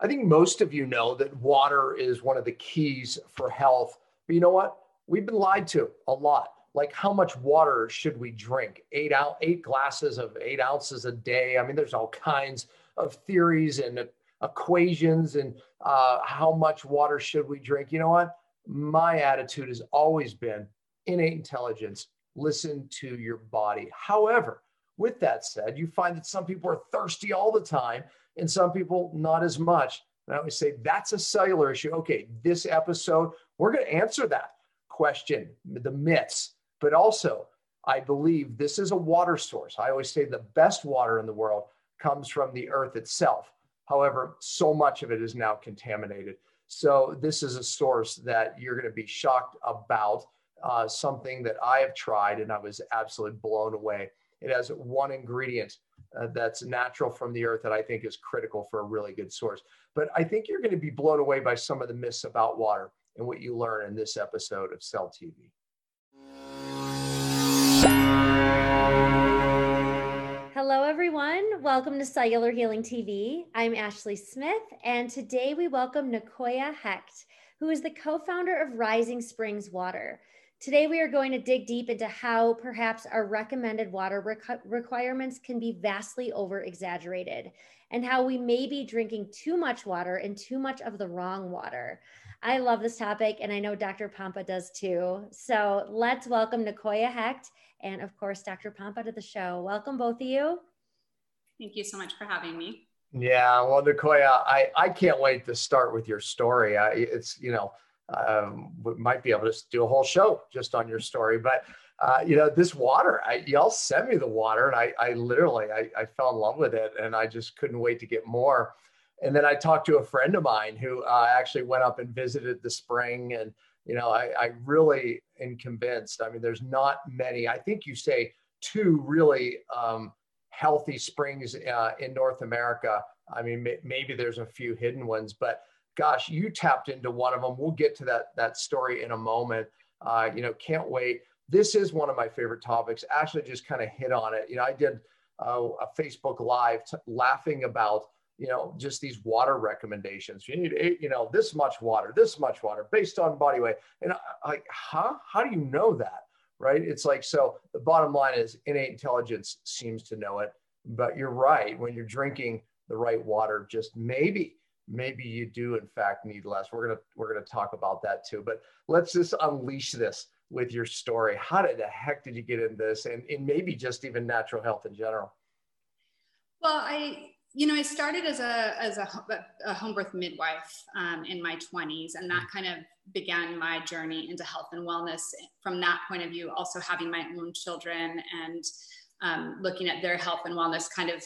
I think most of you know that water is one of the keys for health. But you know what? We've been lied to a lot. Like, how much water should we drink? Eight out, eight glasses of eight ounces a day. I mean, there's all kinds of theories and equations and uh, how much water should we drink. You know what? My attitude has always been innate intelligence. Listen to your body. However, with that said, you find that some people are thirsty all the time and some people not as much. And I always say that's a cellular issue. Okay, this episode, we're going to answer that question, the myths, but also I believe this is a water source. I always say the best water in the world comes from the earth itself. However, so much of it is now contaminated. So this is a source that you're going to be shocked about, uh, something that I have tried and I was absolutely blown away. It has one ingredient uh, that's natural from the earth that I think is critical for a really good source. But I think you're going to be blown away by some of the myths about water and what you learn in this episode of Cell TV. Hello, everyone. Welcome to Cellular Healing TV. I'm Ashley Smith, and today we welcome Nicoya Hecht, who is the co founder of Rising Springs Water. Today, we are going to dig deep into how perhaps our recommended water requ- requirements can be vastly over exaggerated and how we may be drinking too much water and too much of the wrong water. I love this topic, and I know Dr. Pompa does too. So let's welcome Nicoya Hecht and, of course, Dr. Pompa to the show. Welcome, both of you. Thank you so much for having me. Yeah, well, Nicoya, I, I can't wait to start with your story. I, it's, you know, um, we might be able to do a whole show just on your story. But uh, you know, this water, I, y'all sent me the water, and I, I literally, I, I fell in love with it, and I just couldn't wait to get more. And then I talked to a friend of mine who uh, actually went up and visited the spring, and you know, I, I really am convinced. I mean, there's not many. I think you say two really um, healthy springs uh, in North America. I mean, may, maybe there's a few hidden ones, but gosh, you tapped into one of them. We'll get to that that story in a moment. Uh, you know, can't wait. This is one of my favorite topics. Actually, just kind of hit on it. You know, I did uh, a Facebook Live t- laughing about you know just these water recommendations. You need eight, you know this much water, this much water based on body weight, and I, like, huh? How do you know that? Right? It's like so. The bottom line is innate intelligence seems to know it, but you're right. When you're drinking the right water, just maybe maybe you do in fact need less. We're going to we're going to talk about that too. But let's just unleash this with your story. How did the heck did you get into this and, and maybe just even natural health in general? Well i you know i started as a as a, a home birth midwife um, in my 20s and that kind of began my journey into health and wellness. From that point of view also having my own children and um, looking at their health and wellness kind of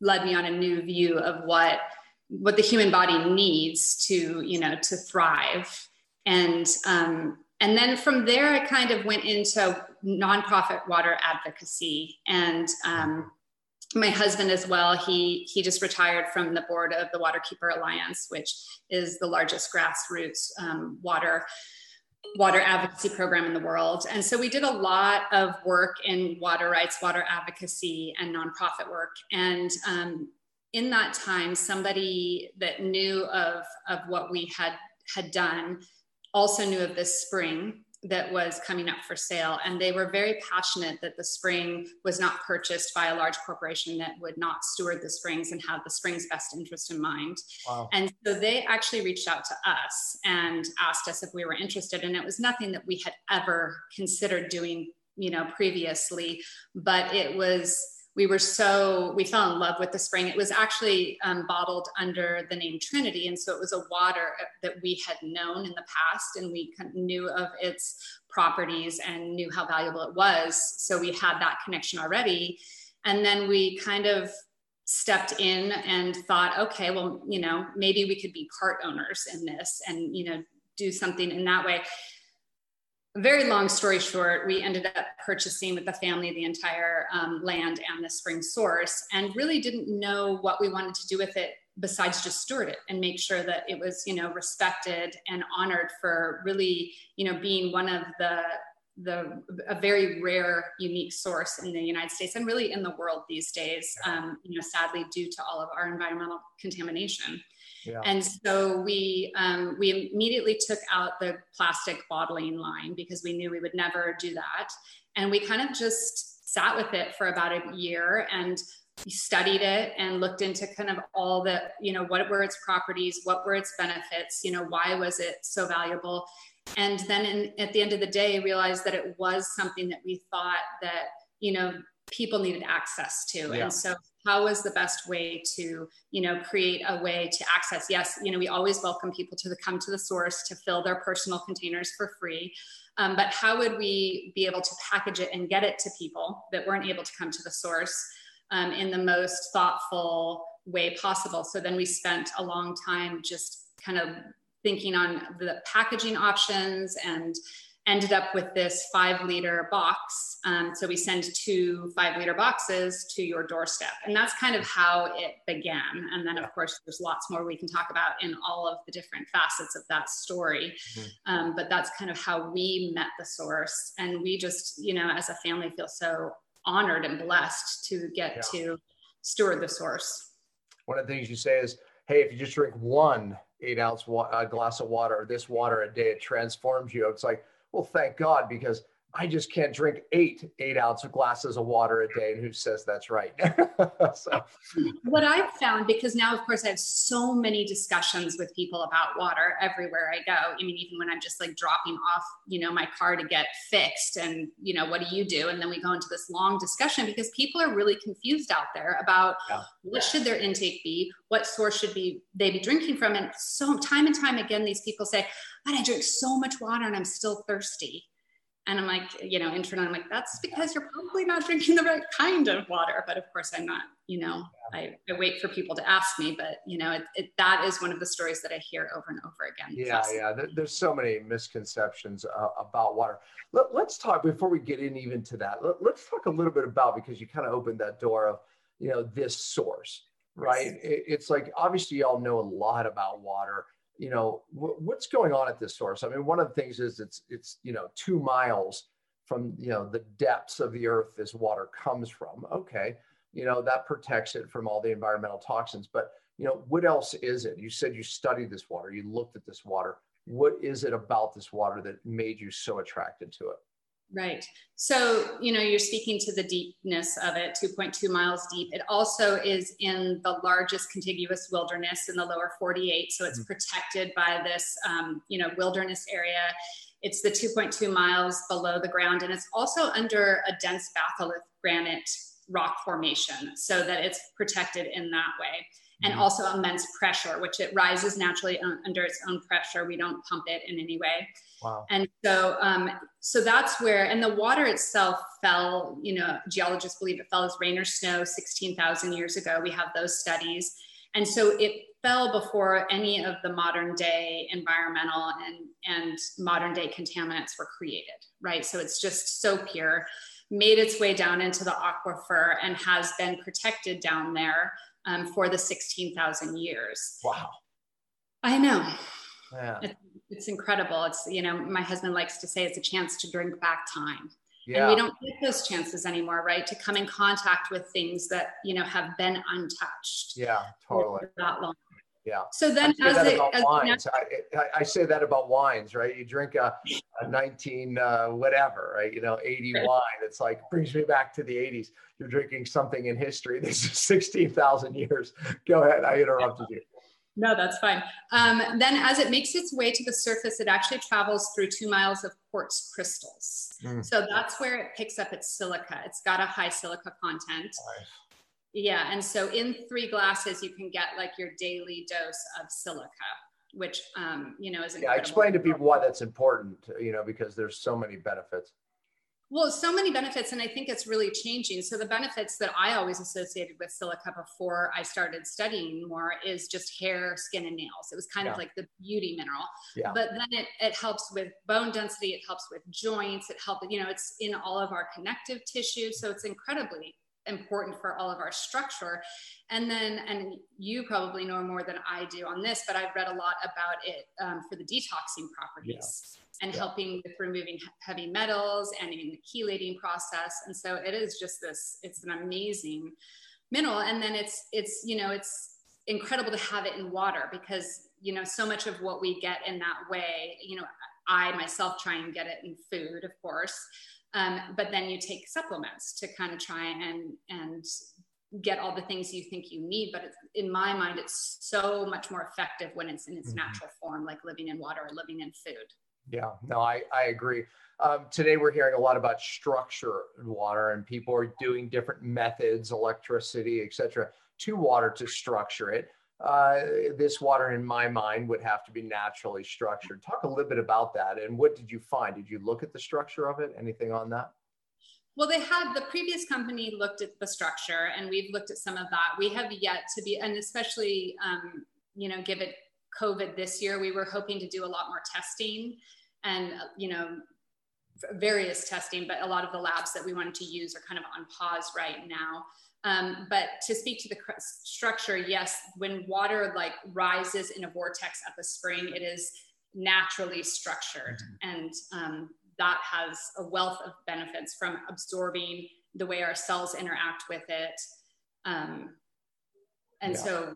led me on a new view of what what the human body needs to you know to thrive. And um, and then from there i kind of went into nonprofit water advocacy. And um, my husband as well he he just retired from the board of the waterkeeper alliance which is the largest grassroots um, water water advocacy program in the world. And so we did a lot of work in water rights water advocacy and nonprofit work. And um, in that time, somebody that knew of, of what we had, had done also knew of this spring that was coming up for sale. And they were very passionate that the spring was not purchased by a large corporation that would not steward the springs and have the spring's best interest in mind. Wow. And so they actually reached out to us and asked us if we were interested. And it was nothing that we had ever considered doing, you know, previously, but it was we were so we fell in love with the spring. It was actually um, bottled under the name trinity and so it was a water that we had known in the past and we knew of its properties and knew how valuable it was so we had that connection already. And then we kind of stepped in and thought okay well you know maybe we could be part owners in this and you know do something in that way very long story short, we ended up purchasing with the family the entire um, land and the spring source and really didn't know what we wanted to do with it besides just steward it and make sure that it was, you know, respected and honored for really, you know, being one of the the a very rare, unique source in the United States and really in the world these days. Um, you know, sadly, due to all of our environmental contamination. Yeah. And so we um, we immediately took out the plastic bottling line because we knew we would never do that, and we kind of just sat with it for about a year and studied it and looked into kind of all the you know what were its properties what were its benefits you know why was it so valuable and then in, at the end of the day realized that it was something that we thought that you know people needed access to yeah. and so how was the best way to you know create a way to access? Yes you know we always welcome people to the, come to the source to fill their personal containers for free. Um, but how would we be able to package it and get it to people that weren't able to come to the source um, in the most thoughtful way possible? So then we spent a long time just kind of thinking on the packaging options and ended up with this five liter box. Um, so we send two five liter boxes to your doorstep. And that's kind of how it began. And then, of course, there's lots more we can talk about in all of the different facets of that story. Mm-hmm. Um, but that's kind of how we met the source. And we just, you know, as a family feel so honored and blessed to get yeah. to steward the source. One of the things you say is, hey, if you just drink one eight ounce wa- uh, glass of water or this water a day, it transforms you. It's like, well, thank God, because I just can't drink eight eight ounce glasses of water a day. And who says that's right? so. What I've found, because now, of course, I have so many discussions with people about water everywhere I go. I mean, even when I'm just like dropping off, you know, my car to get fixed, and you know, what do you do? And then we go into this long discussion because people are really confused out there about yeah. what should their intake be, what source should be they be drinking from, and so time and time again, these people say, "But "I drink so much water and I'm still thirsty." And I'm like, you know, internally, I'm like, that's because you're probably not drinking the right kind of water. But of course, I'm not, you know, I, I wait for people to ask me. But, you know, it, it, that is one of the stories that I hear over and over again. Yeah, yeah. There, there's so many misconceptions uh, about water. Let, us talk, before we get in even to that, let, let's talk a little bit about, because you kind of opened that door of, you know, this source, right? It, it's like, obviously, y'all know a lot about water you know what's going on at this source? I mean one of the things is it's it's you know two miles from you know the depths of the earth this water comes from. Okay you know that protects it from all the environmental toxins but you know what else is it? You said you studied this water you looked at this water. What is it about this water that made you so attracted to it Right. So, you know, you're speaking to the deepness of it, 2.2 miles deep. It also is in the largest contiguous wilderness in the lower 48. So it's mm-hmm. protected by this, um, you know, wilderness area. It's the 2.2 miles below the ground, and it's also under a dense batholith granite rock formation so that it's protected in that way and mm-hmm. also immense pressure, which it rises naturally under its own pressure. We don't pump it in any way. Wow. And so, um, so that's where, and the water itself fell, you know, geologists believe it fell as rain or snow 16,000 years ago. We have those studies. And so it fell before any of the modern day environmental and, and modern day contaminants were created, right? So it's just so pure, made its way down into the aquifer and has been protected down there um, for the 16,000 years. Wow. I know. Yeah. It's, it's incredible. It's, you know, my husband likes to say it's a chance to drink back time. Yeah. And we don't get those chances anymore, right? To come in contact with things that, you know, have been untouched. Yeah, totally. that long. Yeah. So then, as it, as wines. I, I, say that about wines, right? You drink a, a 19 uh, whatever, right? You know, 80 right. wine. It's like brings me back to the 80s. You're drinking something in history. This is 16,000 years. Go ahead. I interrupted you. No, that's fine. Um, then, as it makes its way to the surface, it actually travels through two miles of quartz crystals. Mm. So that's where it picks up its silica. It's got a high silica content. Nice. Yeah, and so in three glasses, you can get like your daily dose of silica, which um, you know is incredible. Yeah, explain to people why that's important. You know, because there's so many benefits. Well, so many benefits, and I think it's really changing. So the benefits that I always associated with silica before I started studying more is just hair, skin, and nails. It was kind yeah. of like the beauty mineral. Yeah. But then it, it helps with bone density, it helps with joints, it helps, you know, it's in all of our connective tissue. So it's incredibly important for all of our structure. And then, and you probably know more than I do on this, but I've read a lot about it um, for the detoxing properties yeah. and yeah. helping with removing heavy metals and in the chelating process. And so it is just this, it's an amazing mineral. And then it's, it's, you know, it's incredible to have it in water because, you know, so much of what we get in that way, you know, I myself try and get it in food, of course. Um, but then you take supplements to kind of try and and get all the things you think you need. But in my mind, it's so much more effective when it's in its mm-hmm. natural form, like living in water or living in food. Yeah, no, I, I agree. Um, today we're hearing a lot about structure in water, and people are doing different methods, electricity, etc., to water to structure it uh, this water, in my mind, would have to be naturally structured. Talk a little bit about that. And what did you find? Did you look at the structure of it? Anything on that? Well, they had the previous company looked at the structure, and we've looked at some of that. We have yet to be, and especially, um, you know, give it COVID this year, we were hoping to do a lot more testing and, you know, various testing, but a lot of the labs that we wanted to use are kind of on pause right now. Um, but to speak to the structure, yes, when water like rises in a vortex at the spring, it is naturally structured. Mm-hmm. And um, that has a wealth of benefits from absorbing the way our cells interact with it. Um, and yeah. so,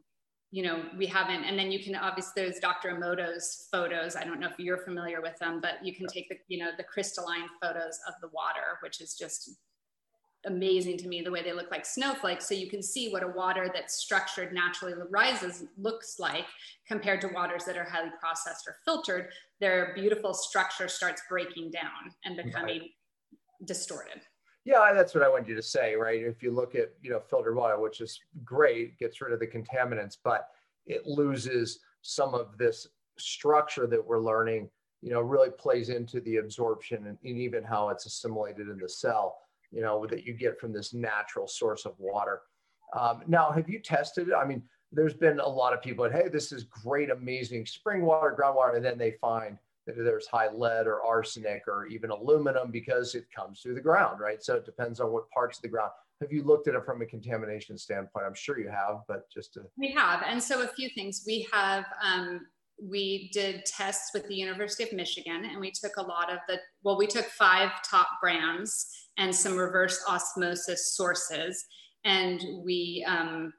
you know, we haven't, and then you can obviously, there's Dr. Emoto's photos. I don't know if you're familiar with them, but you can take the, you know, the crystalline photos of the water, which is just amazing to me the way they look like snowflakes. So you can see what a water that's structured naturally rises looks like compared to waters that are highly processed or filtered. Their beautiful structure starts breaking down and becoming right. distorted. Yeah that's what i wanted you to say right? If you look at you know filtered water which is great gets rid of the contaminants but it loses some of this structure that we're learning you know really plays into the absorption and, and even how it's assimilated in the cell you know, that you get from this natural source of water. Um, now, have you tested it? I mean, there's been a lot of people that, hey, this is great, amazing spring water, groundwater, and then they find that there's high lead or arsenic or even aluminum because it comes through the ground, right? So it depends on what parts of the ground. Have you looked at it from a contamination standpoint? I'm sure you have, but just to. We have. And so a few things. We have um, we did tests with the University of Michigan and we took a lot of the, well, we took five top brands and some reverse osmosis sources and we um,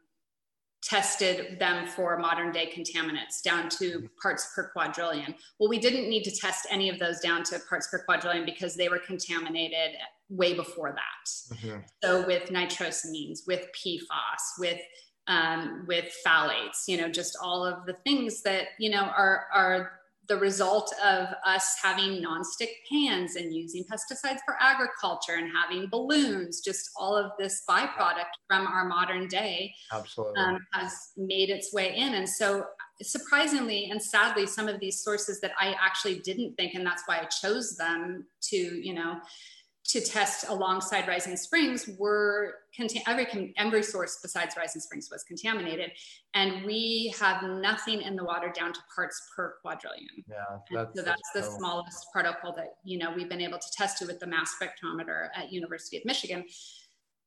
tested them for modern day contaminants down to parts per quadrillion. Well, we didn't need to test any of those down to parts per quadrillion because they were contaminated way before that. Mm-hmm. So with nitrosamines, with PFAS, with um, with phthalates, you know, just all of the things that, you know, are, are the result of us having nonstick pans and using pesticides for agriculture and having balloons, just all of this byproduct from our modern day Absolutely. Um, has made its way in. And so surprisingly and sadly, some of these sources that I actually didn't think, and that's why I chose them to, you know, to test alongside Rising Springs were every every source besides Rising Springs was contaminated, and we have nothing in the water down to parts per quadrillion. Yeah, that's, so that's, the smallest particle that you know we've been able to test it with the mass spectrometer at University of Michigan.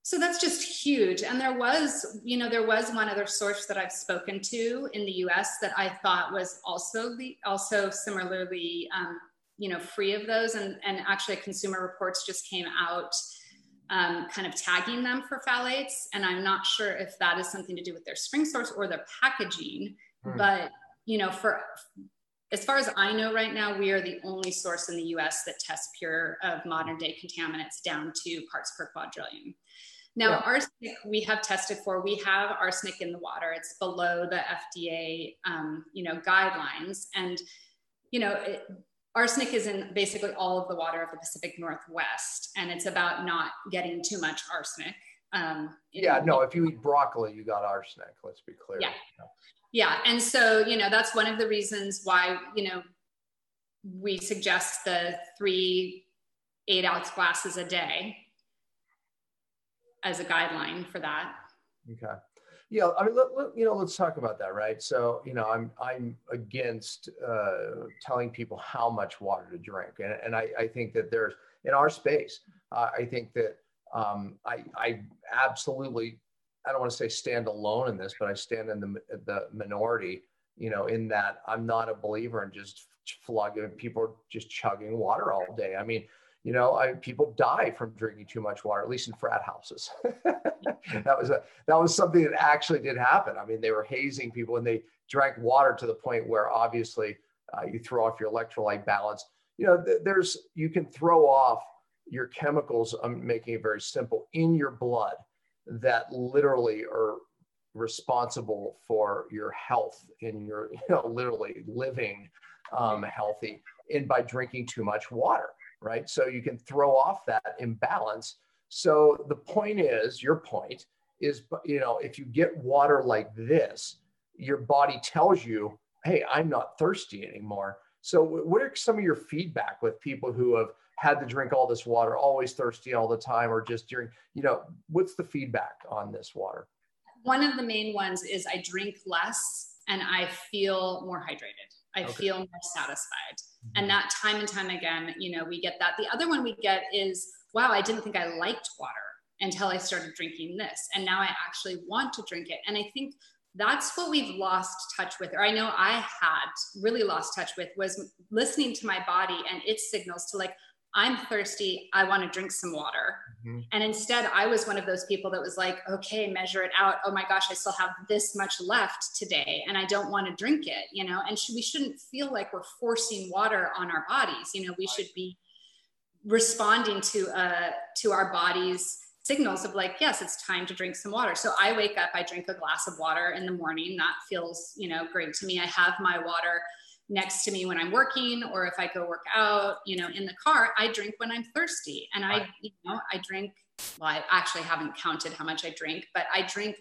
So that's just huge. And there was, you know, there was one other source that I've spoken to in the U.S. that I thought was also the also similarly um, you know free of those. And and actually consumer reports just came out um, kind of tagging them for phthalates. And i'm not sure if that is something to do with their spring source or their packaging hmm. but you know for as far as i know right now we are the only source in the us that tests pure of modern day contaminants down to parts per quadrillion. Now yeah. arsenic we have tested for. We have arsenic in the water. It's below the fda um, you know guidelines. And you know it, arsenic is in basically all of the water of the Pacific Northwest, and it's about not getting too much arsenic. Um, yeah, no, if you eat broccoli, you got arsenic. Let's be clear. Yeah. yeah. And so, you know, that's one of the reasons why, you know, we suggest the three eight ounce glasses a day as a guideline for that. Okay yeah, I mean, let, let, you know, let's talk about that, right? So, you know, I'm I'm against uh, telling people how much water to drink, and, and I, I think that there's in our space, uh, I think that um, I, I absolutely, I don't want to say stand alone in this, but I stand in the, the minority, you know, in that I'm not a believer in just flogging people just chugging water all day. I mean, you know, I, people die from drinking too much water, at least in frat houses. that was a that was something that actually did happen. I mean, they were hazing people and they drank water to the point where obviously uh, you throw off your electrolyte balance. You know, th- there's you can throw off your chemicals. I'm making it very simple in your blood that literally are responsible for your health in your you know literally living um, healthy and by drinking too much water right? So you can throw off that imbalance. So the point is your point is you know if you get water like this your body tells you hey i'm not thirsty anymore. So what are some of your feedback with people who have had to drink all this water always thirsty all the time or just during you know what's the feedback on this water? One of the main ones is I drink less and I feel more hydrated. I okay. feel more satisfied. Mm-hmm. And that time and time again, you know, we get that. The other one we get is, wow, I didn't think I liked water until I started drinking this. And now I actually want to drink it. And I think that's what we've lost touch with, or I know I had really lost touch with, was listening to my body and its signals to like, I'm thirsty. I want to drink some water. Mm-hmm. And instead, I was one of those people that was like, okay, measure it out. Oh my gosh, I still have this much left today and I don't want to drink it, you know? And sh- we shouldn't feel like we're forcing water on our bodies. You know, we should be responding to, uh, to our bodies signals of like yes it's time to drink some water so i wake up i drink a glass of water in the morning that feels you know great to me i have my water next to me when I'm working or if I go work out, you know, in the car, I drink when I'm thirsty. And I, you know, I drink, well, I actually haven't counted how much I drink, but I drink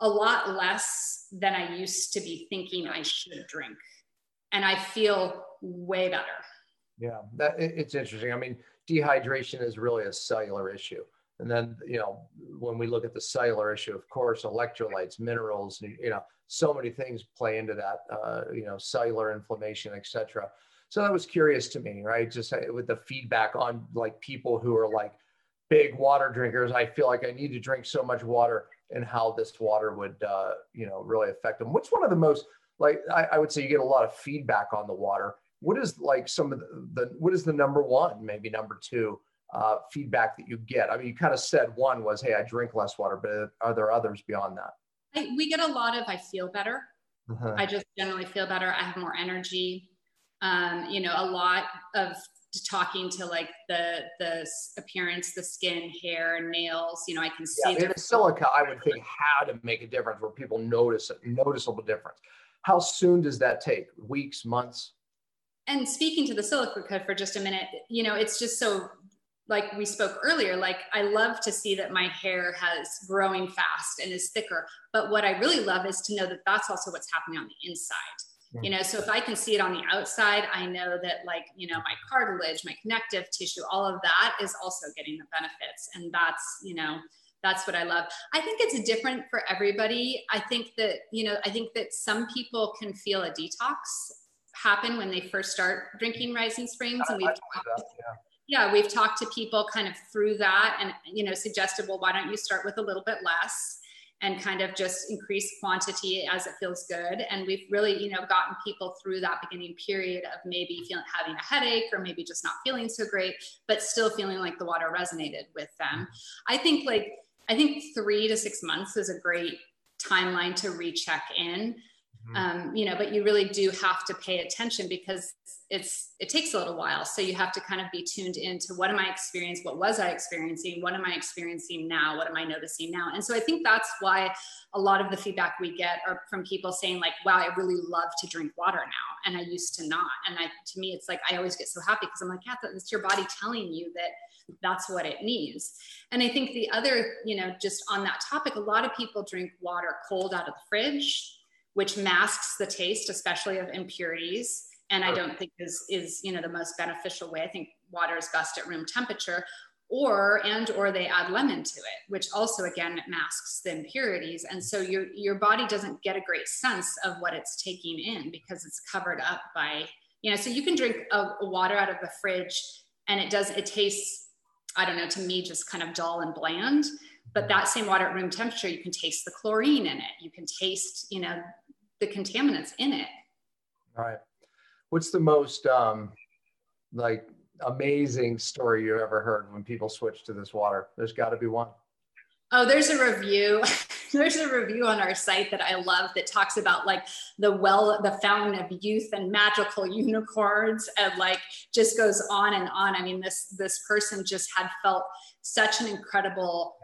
a lot less than I used to be thinking I should drink. And I feel way better. Yeah, that it's interesting. I mean, dehydration is really a cellular issue. And then, you know, when we look at the cellular issue, of course, electrolytes, minerals, you know, so many things play into that, uh, you know, cellular inflammation, etc. So that was curious to me, right? Just uh, with the feedback on like people who are like big water drinkers, I feel like I need to drink so much water and how this water would, uh, you know, really affect them. What's one of the most, like, I, I would say you get a lot of feedback on the water. What is like some of the, the what is the number one, maybe number two uh, feedback that you get? I mean, you kind of said one was, hey, I drink less water, but are there others beyond that? I, we get a lot of I feel better. Uh-huh. I just generally feel better. I have more energy. Um, you know, a lot of talking to like the the appearance, the skin, hair, nails. You know, I can see. Yeah, the silica, I would think, had to make a difference where people notice a noticeable difference. How soon does that take? Weeks, months? And speaking to the silica code for just a minute, you know, it's just so like we spoke earlier, like I love to see that my hair has growing fast and is thicker. But what I really love is to know that that's also what's happening on the inside. Mm-hmm. You know, so if I can see it on the outside, I know that like, you know, my cartilage, my connective tissue, all of that is also getting the benefits. And that's, you know, that's what I love. I think it's different for everybody. I think that, you know, I think that some people can feel a detox happen when they first start drinking rising springs and we've talked, yeah yeah we've talked to people kind of through that and you know suggested well why don't you start with a little bit less and kind of just increase quantity as it feels good? And we've really you know gotten people through that beginning period of maybe feeling having a headache or maybe just not feeling so great but still feeling like the water resonated with them. I think like i think three to six months is a great timeline to recheck in mm-hmm. um, you know but you really do have to pay attention because it's it takes a little while. So you have to kind of be tuned into what am i experiencing what was i experiencing? What am i experiencing now? What am i noticing now? And so i think that's why a lot of the feedback we get are from people saying like wow i really love to drink water now and i used to not. And i to me it's like i always get so happy because i'm like yeah that's your body telling you that that's what it needs. And i think the other you know just on that topic a lot of people drink water cold out of the fridge which masks the taste especially of impurities and I don't think is is you know the most beneficial way. I think water is best at room temperature, or and or they add lemon to it, which also again masks the impurities, and so your your body doesn't get a great sense of what it's taking in because it's covered up by you know. So you can drink a, a water out of the fridge, and it does it tastes I don't know, to me, just kind of dull and bland. But that same water at room temperature, you can taste the chlorine in it. You can taste, you know, the contaminants in it. All right. What's the most um, like amazing story you ever heard when people switch to this water? There's got to be one. Oh, there's a review. there's a review on our site that I love that talks about like the well, the fountain of youth and magical unicorns, and like just goes on and on. I mean, this this person just had felt such an incredible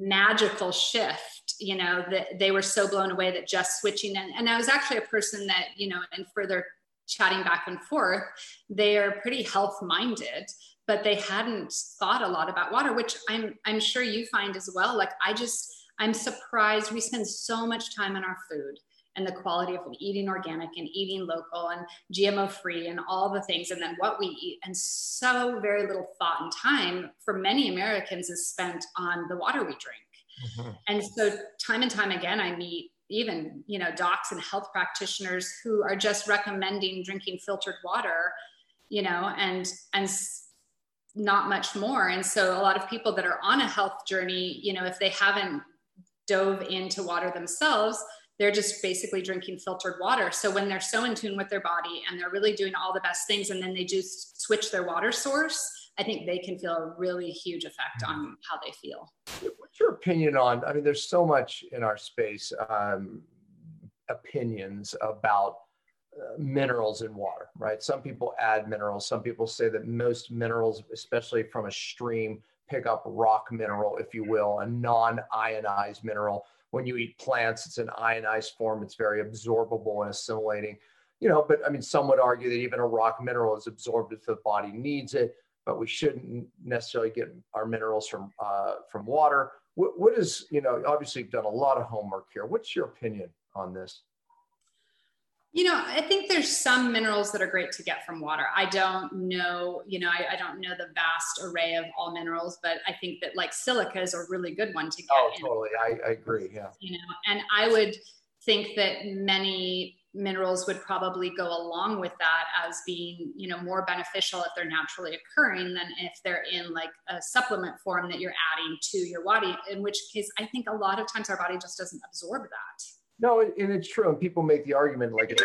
magical shift you know that they were so blown away that just switching and, and i was actually a person that you know and further chatting back and forth they are pretty health minded but they hadn't thought a lot about water which i'm i'm sure you find as well. Like i just i'm surprised we spend so much time on our food and the quality of eating organic and eating local and GMO free and all the things, and then what we eat. And so very little thought and time for many Americans is spent on the water we drink. Mm-hmm. And so time and time again, I meet even you know docs and health practitioners who are just recommending drinking filtered water, you know, and and not much more. And so a lot of people that are on a health journey, you know, if they haven't dove into water themselves, they're just basically drinking filtered water. So when they're so in tune with their body and they're really doing all the best things, and then they just switch their water source, I think they can feel a really huge effect on how they feel. What's your opinion on? I mean, there's so much in our space um, opinions about uh, minerals in water, right? Some people add minerals. Some people say that most minerals, especially from a stream, pick up rock mineral, if you will, a non ionized mineral when you eat plants, it's an ionized form. It's very absorbable and assimilating. You know, but I mean, some would argue that even a rock mineral is absorbed if the body needs it, but we shouldn't necessarily get our minerals from uh, from water. What, what is, you know, obviously you've done a lot of homework here. What's your opinion on this? You know, I think there's some minerals that are great to get from water. I don't know, you know, I, I, don't know the vast array of all minerals, but I think that like silica is a really good one to get. Oh, totally. I, I agree. Yeah. You know, and I would think that many minerals would probably go along with that as being, you know, more beneficial if they're naturally occurring than if they're in like a supplement form that you're adding to your body, in which case I think a lot of times our body just doesn't absorb that. No, and it's true. And people make the argument like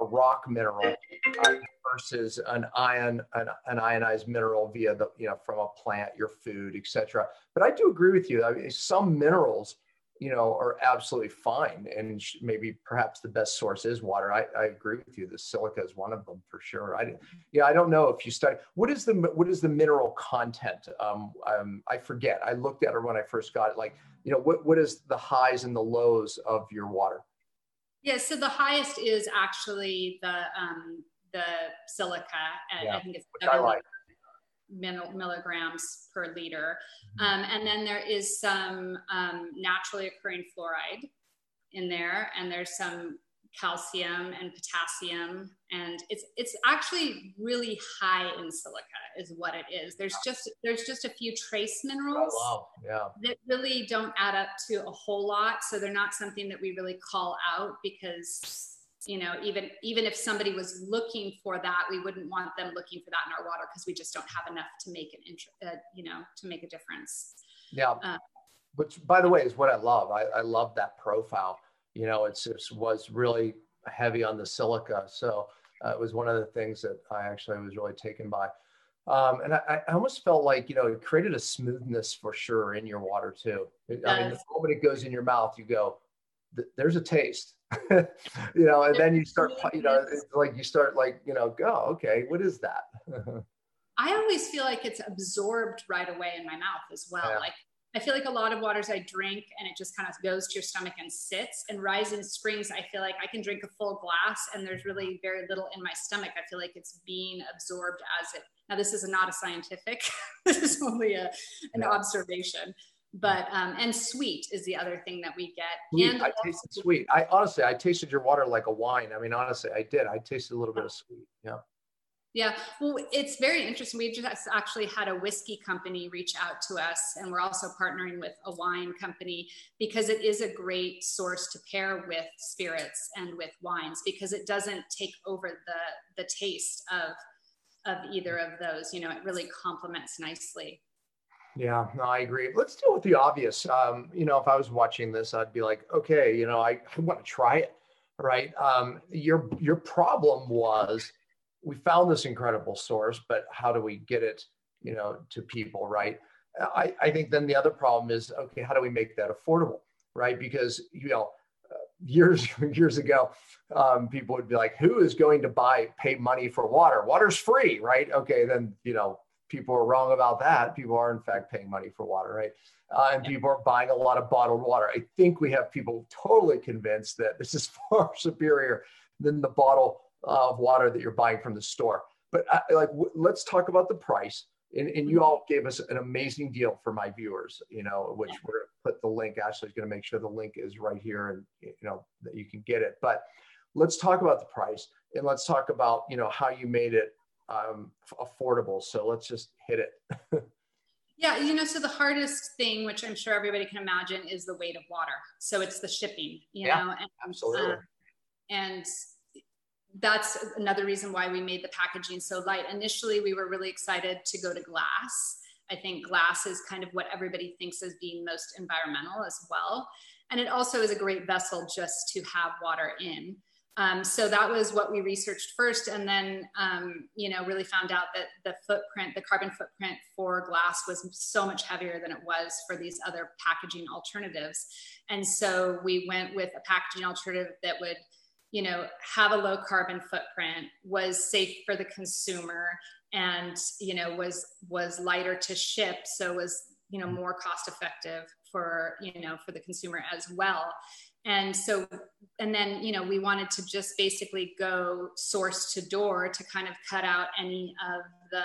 a rock mineral versus an ion, an, an, ionized mineral via the, you know, from a plant, your food, etc. But I do agree with you. I mean, some minerals, you know, are absolutely fine, and maybe perhaps the best source is water. I, I agree with you. The silica is one of them for sure. I, yeah, I don't know if you study what is the what is the mineral content. Um, um, I forget. I looked at it when I first got it. Like you know, what, what is the highs and the lows of your water? Yeah, so the highest is actually the um, the silica. Yeah, I think it's I like. Milligrams per liter. Um, and then there is some um, naturally occurring fluoride in there, and there's some calcium and potassium and it's it's actually really high in silica is what it is there's just there's just a few trace minerals oh, wow. yeah. that really don't add up to a whole lot so they're not something that we really call out because you know even even if somebody was looking for that we wouldn't want them looking for that in our water because we just don't have enough to make an int- uh, you know to make a difference yeah uh, which by the way is what i love i, I love that profile you know, it's, it was really heavy on the silica. So uh, it was one of the things that I actually was really taken by. Um, and I, I, almost felt like, you know, it created a smoothness for sure in your water too. It, I mean, the moment it goes in your mouth, you go, there's a taste, you know, and then you start, you know, it's like you start like, you know, go, okay, what is that? I always feel like it's absorbed right away in my mouth as well. Yeah. Like I feel like a lot of waters I drink and it just kind of goes to your stomach and sits. And Rising Springs, I feel like I can drink a full glass and there's really very little in my stomach. I feel like it's being absorbed as it. Now, this is not a scientific, this is only a, an yeah. observation. But, um, and sweet is the other thing that we get. Sweet. And I tasted sweet. I honestly, I tasted your water like a wine. I mean, honestly, I did. I tasted a little bit of sweet. Yeah. Yeah, well, it's very interesting. We just actually had a whiskey company reach out to us, and we're also partnering with a wine company because it is a great source to pair with spirits and with wines because it doesn't take over the the taste of of either of those. You know, it really complements nicely. Yeah, no, I agree. Let's deal with the obvious. Um, you know, if I was watching this, I'd be like, okay, you know, I, I want to try it, right? Um, your your problem was we found this incredible source, but how do we get it, you know, to people, right? I, I think then the other problem is, okay, how do we make that affordable, right? Because you know, uh, years years ago, um, people would be like, who is going to buy pay money for water? Water's free, right? Okay, then you know people are wrong about that. People are in fact paying money for water, right? Uh, and people are buying a lot of bottled water. I think we have people totally convinced that this is far superior than the bottle of water that you're buying from the store. But I, uh, like, w- let's talk about the price. And, and you all gave us an amazing deal for my viewers, you know, which we're put the link. Ashley's going to make sure the link is right here and, you know, that you can get it. But let's talk about the price and let's talk about, you know, how you made it um, affordable. So let's just hit it. yeah, you know, so the hardest thing, which I'm sure everybody can imagine, is the weight of water. So it's the shipping, you yeah, know, and, absolutely. Uh, and that's another reason why we made the packaging so light. Initially, we were really excited to go to glass. I think glass is kind of what everybody thinks as being most environmental as well. And it also is a great vessel just to have water in. Um, so that was what we researched first, and then um, you know really found out that the footprint, the carbon footprint for glass was so much heavier than it was for these other packaging alternatives. And so we went with a packaging alternative that would you know have a low carbon footprint, was safe for the consumer, and you know was was lighter to ship, so was you know more cost effective for you know for the consumer as well and so and then you know we wanted to just basically go source to door to kind of cut out any of the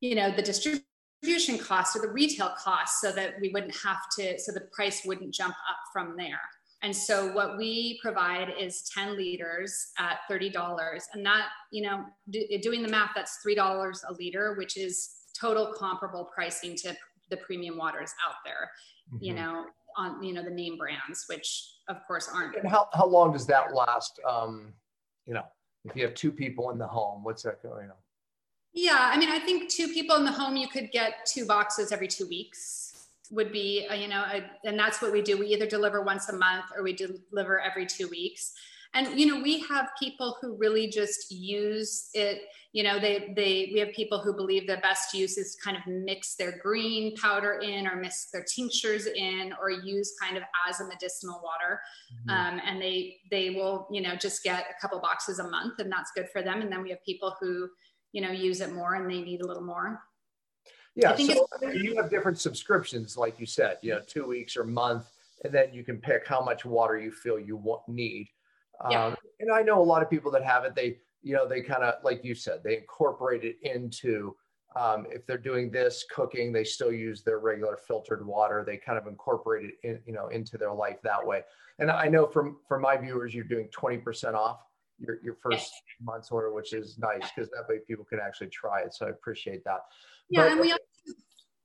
you know the distribution costs or the retail costs so that we wouldn't have to so the price wouldn't jump up from there and so what we provide is 10 liters at $30 and that you know do, doing the math that's $3 a liter which is total comparable pricing to the premium waters out there mm-hmm. you know on you know the name brands, which of course aren't. And how how long does that last? Um, you know, if you have two people in the home, what's that going on? Yeah, I mean, I think two people in the home, you could get two boxes every two weeks would be, uh, you know, a, and that's what we do. We either deliver once a month or we deliver every two weeks. And you know, we have people who really just use it you know they they we have people who believe the best use is kind of mix their green powder in or mix their tinctures in or use kind of as a medicinal water. Mm-hmm. um, and they they will you know just get a couple boxes a month and that's good for them. And then we have people who you know use it more and they need a little more. Yeah so you have different subscriptions like you said you know two weeks or month and then you can pick how much water you feel you want, need yeah. Um, and i know a lot of people that have it they you know, they kind of, like you said, they incorporate it into, um, if they're doing this cooking, they still use their regular filtered water. They kind of incorporate it in, you know, into their life that way. And I know from, from my viewers, you're doing 20% off your, your first month's order, which is nice because that way people can actually try it. So I appreciate that. Yeah. But, and we also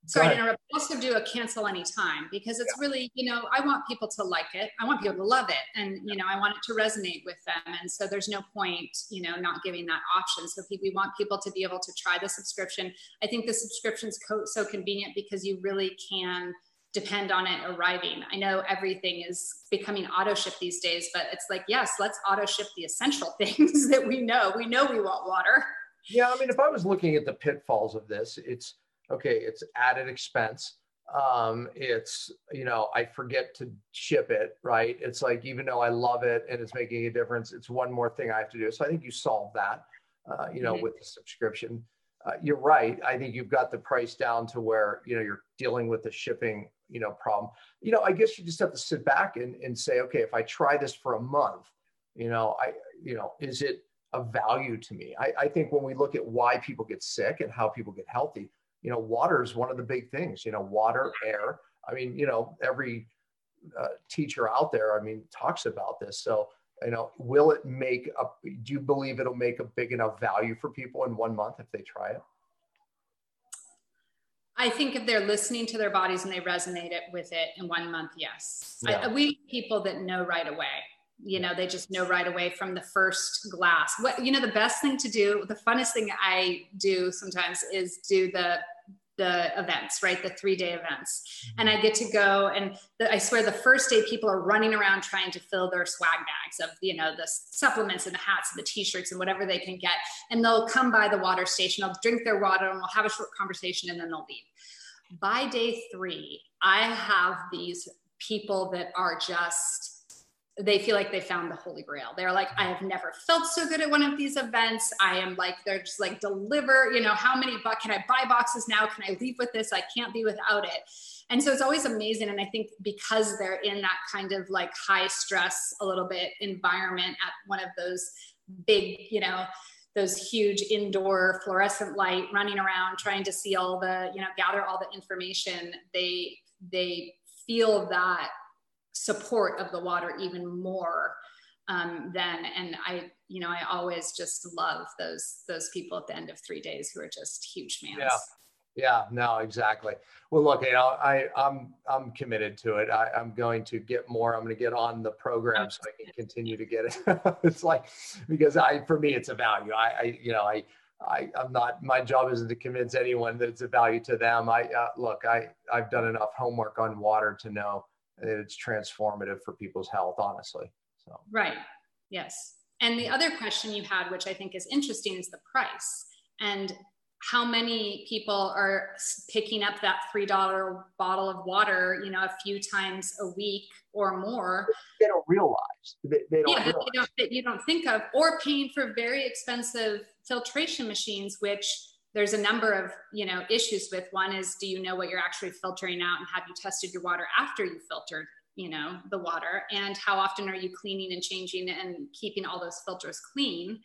sorry to interrupt also do a cancel anytime because it's yeah. really you know i want people to like it. I want people to love it and you know i want it to resonate with them and so there's no point you know not giving that option. So we want people to be able to try the subscription. I think the subscription's co- so convenient because you really can depend on it arriving. I know everything is becoming auto ship these days but it's like yes let's auto ship the essential things that we know. We know we want water. Yeah i mean if i was looking at the pitfalls of this it's okay, it's added expense. Um, it's, you know, I forget to ship it, right? It's like, even though I love it and it's making a difference, it's one more thing I have to do. So I think you solve that, uh, you know, mm-hmm. with the subscription. Uh, you're right. I think you've got the price down to where, you know, you're dealing with the shipping, you know, problem. You know, I guess you just have to sit back and, and say, okay, if I try this for a month, you know, I, you know, is it, a value to me. I, I, think when we look at why people get sick and how people get healthy, you know, water is one of the big things, you know, water, air. I mean, you know, every uh, teacher out there, I mean, talks about this. So, you know, will it make a, do you believe it'll make a big enough value for people in one month if they try it? I think if they're listening to their bodies and they resonate it with it in one month, yes. Yeah. I, we people that know right away. You know they just know right away from the first glass. What you know the best thing to do the funnest thing i do sometimes is do the the events right? The three day events. And mm-hmm. i get to go and the, i swear the first day people are running around trying to fill their swag bags of you know the supplements and the hats and the t-shirts and whatever they can get. And they'll come by the water station they'll drink their water and we'll have a short conversation and then they'll leave. By day three i have these people that are just they feel like they found the holy grail. They're like, I have never felt so good at one of these events. I am like, they're just like, deliver, you know, how many bucks can I buy boxes now? Can I leave with this? I can't be without it. And so it's always amazing. And I think because they're in that kind of like high stress, a little bit environment at one of those big, you know, those huge indoor fluorescent light running around trying to see all the, you know, gather all the information, they, they feel that support of the water even more um, then. And I, you know, I always just love those those people at the end of three days who are just huge fans. Yeah. Yeah, no, exactly. Well, look, you know, I, I'm I'm committed to it. I, I'm going to get more. I'm going to get on the program so I can continue to get it. it's like because I, for me, it's a value. I, I you know, I, I, I'm not. My job isn't to convince anyone that it's a value to them. I uh, look. I, I've done enough homework on water to know it's transformative for people's health, honestly. So right, yes. And the other question you had, which I think is interesting, is the price and how many people are picking up that three dollar bottle of water, you know, a few times a week or more. They don't realize. They, they don't yeah, realize. They don't, that you don't think of, or paying for very expensive filtration machines, which there's a number of you know issues with. One is do you know what you're actually filtering out and have you tested your water after you filtered you know the water? And how often are you cleaning and changing and keeping all those filters clean?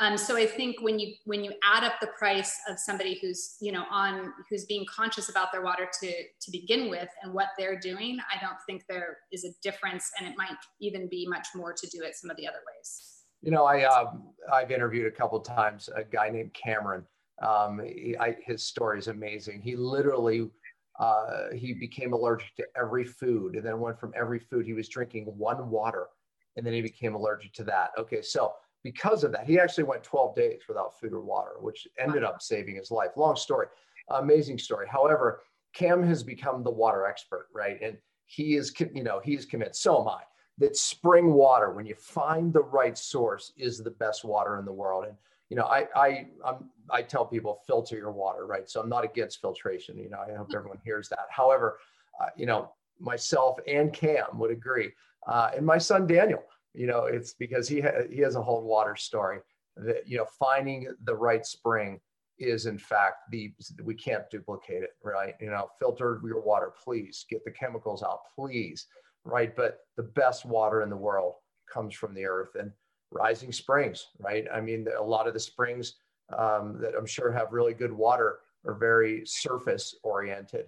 Um, so i think when you when you add up the price of somebody who's you know on who's being conscious about their water to to begin with and what they're doing i don't think there is a difference and it might even be much more to do it some of the other ways. You know i um, i've interviewed a couple times a guy named cameron um, he, I, his story is amazing. He literally uh, he became allergic to every food, and then went from every food he was drinking one water, and then he became allergic to that. Okay, so because of that, he actually went 12 days without food or water, which ended up saving his life. Long story, amazing story. However, Cam has become the water expert, right? And he is, you know, he's convinced. So am I that spring water, when you find the right source, is the best water in the world. And you know, I I I'm, I tell people filter your water, right? So I'm not against filtration. You know, I hope everyone hears that. However, uh, you know, myself and Cam would agree, uh, and my son Daniel. You know, it's because he ha- he has a whole water story that you know finding the right spring is in fact the we can't duplicate it, right? You know, filter your water, please. Get the chemicals out, please, right? But the best water in the world comes from the earth, and rising springs, right? I mean, a lot of the springs um, that I'm sure have really good water are very surface oriented.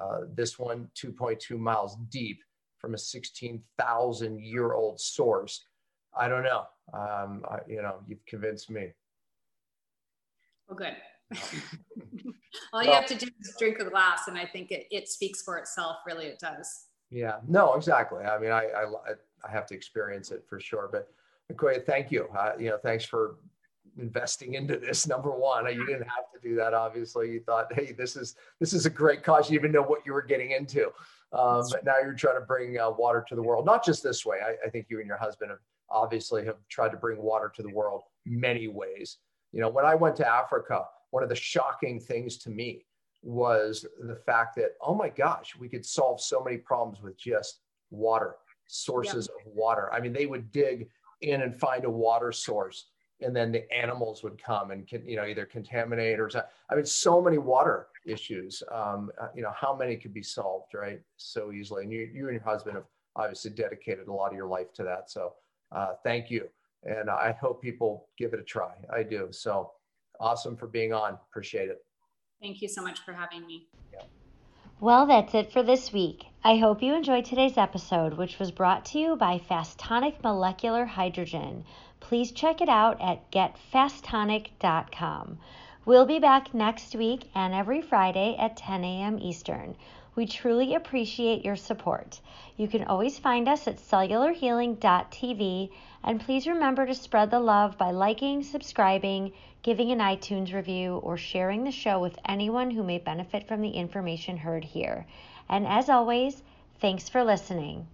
Uh, this one, 2.2 miles deep from a 16,000 year old source. I don't know. Um, I, you know, you've convinced me. Well, good. All you well, have to do is drink a glass, and I think it, it speaks for itself. Really, it does. Yeah. No, exactly. I mean, I, I, I have to experience it for sure. But Nicoya, thank you. Uh, you know, thanks for investing into this. Number one, you didn't have to do that. Obviously, you thought, hey, this is this is a great cause. You even know what you were getting into. Um, but now you're trying to bring uh, water to the world. Not just this way. I, I think you and your husband have obviously have tried to bring water to the world many ways. You know, when I went to Africa, one of the shocking things to me was the fact that oh my gosh, we could solve so many problems with just water sources of water. I mean, they would dig in and find a water source and then the animals would come and can, you know either contaminate or i mean so many water issues um, uh, you know how many could be solved right so easily. And you, you and your husband have obviously dedicated a lot of your life to that. So uh, thank you. And i hope people give it a try. I do. So awesome for being on. Appreciate it. Thank you so much for having me. Yeah. Well, that's it for this week. I hope you enjoyed today's episode, which was brought to you by Fastonic Molecular Hydrogen. Please check it out at getfastonic.com. We'll be back next week and every Friday at 10 a.m. Eastern. We truly appreciate your support. You can always find us at cellularhealing.tv and please remember to spread the love by liking, subscribing, giving an iTunes review, or sharing the show with anyone who may benefit from the information heard here. And as always, thanks for listening.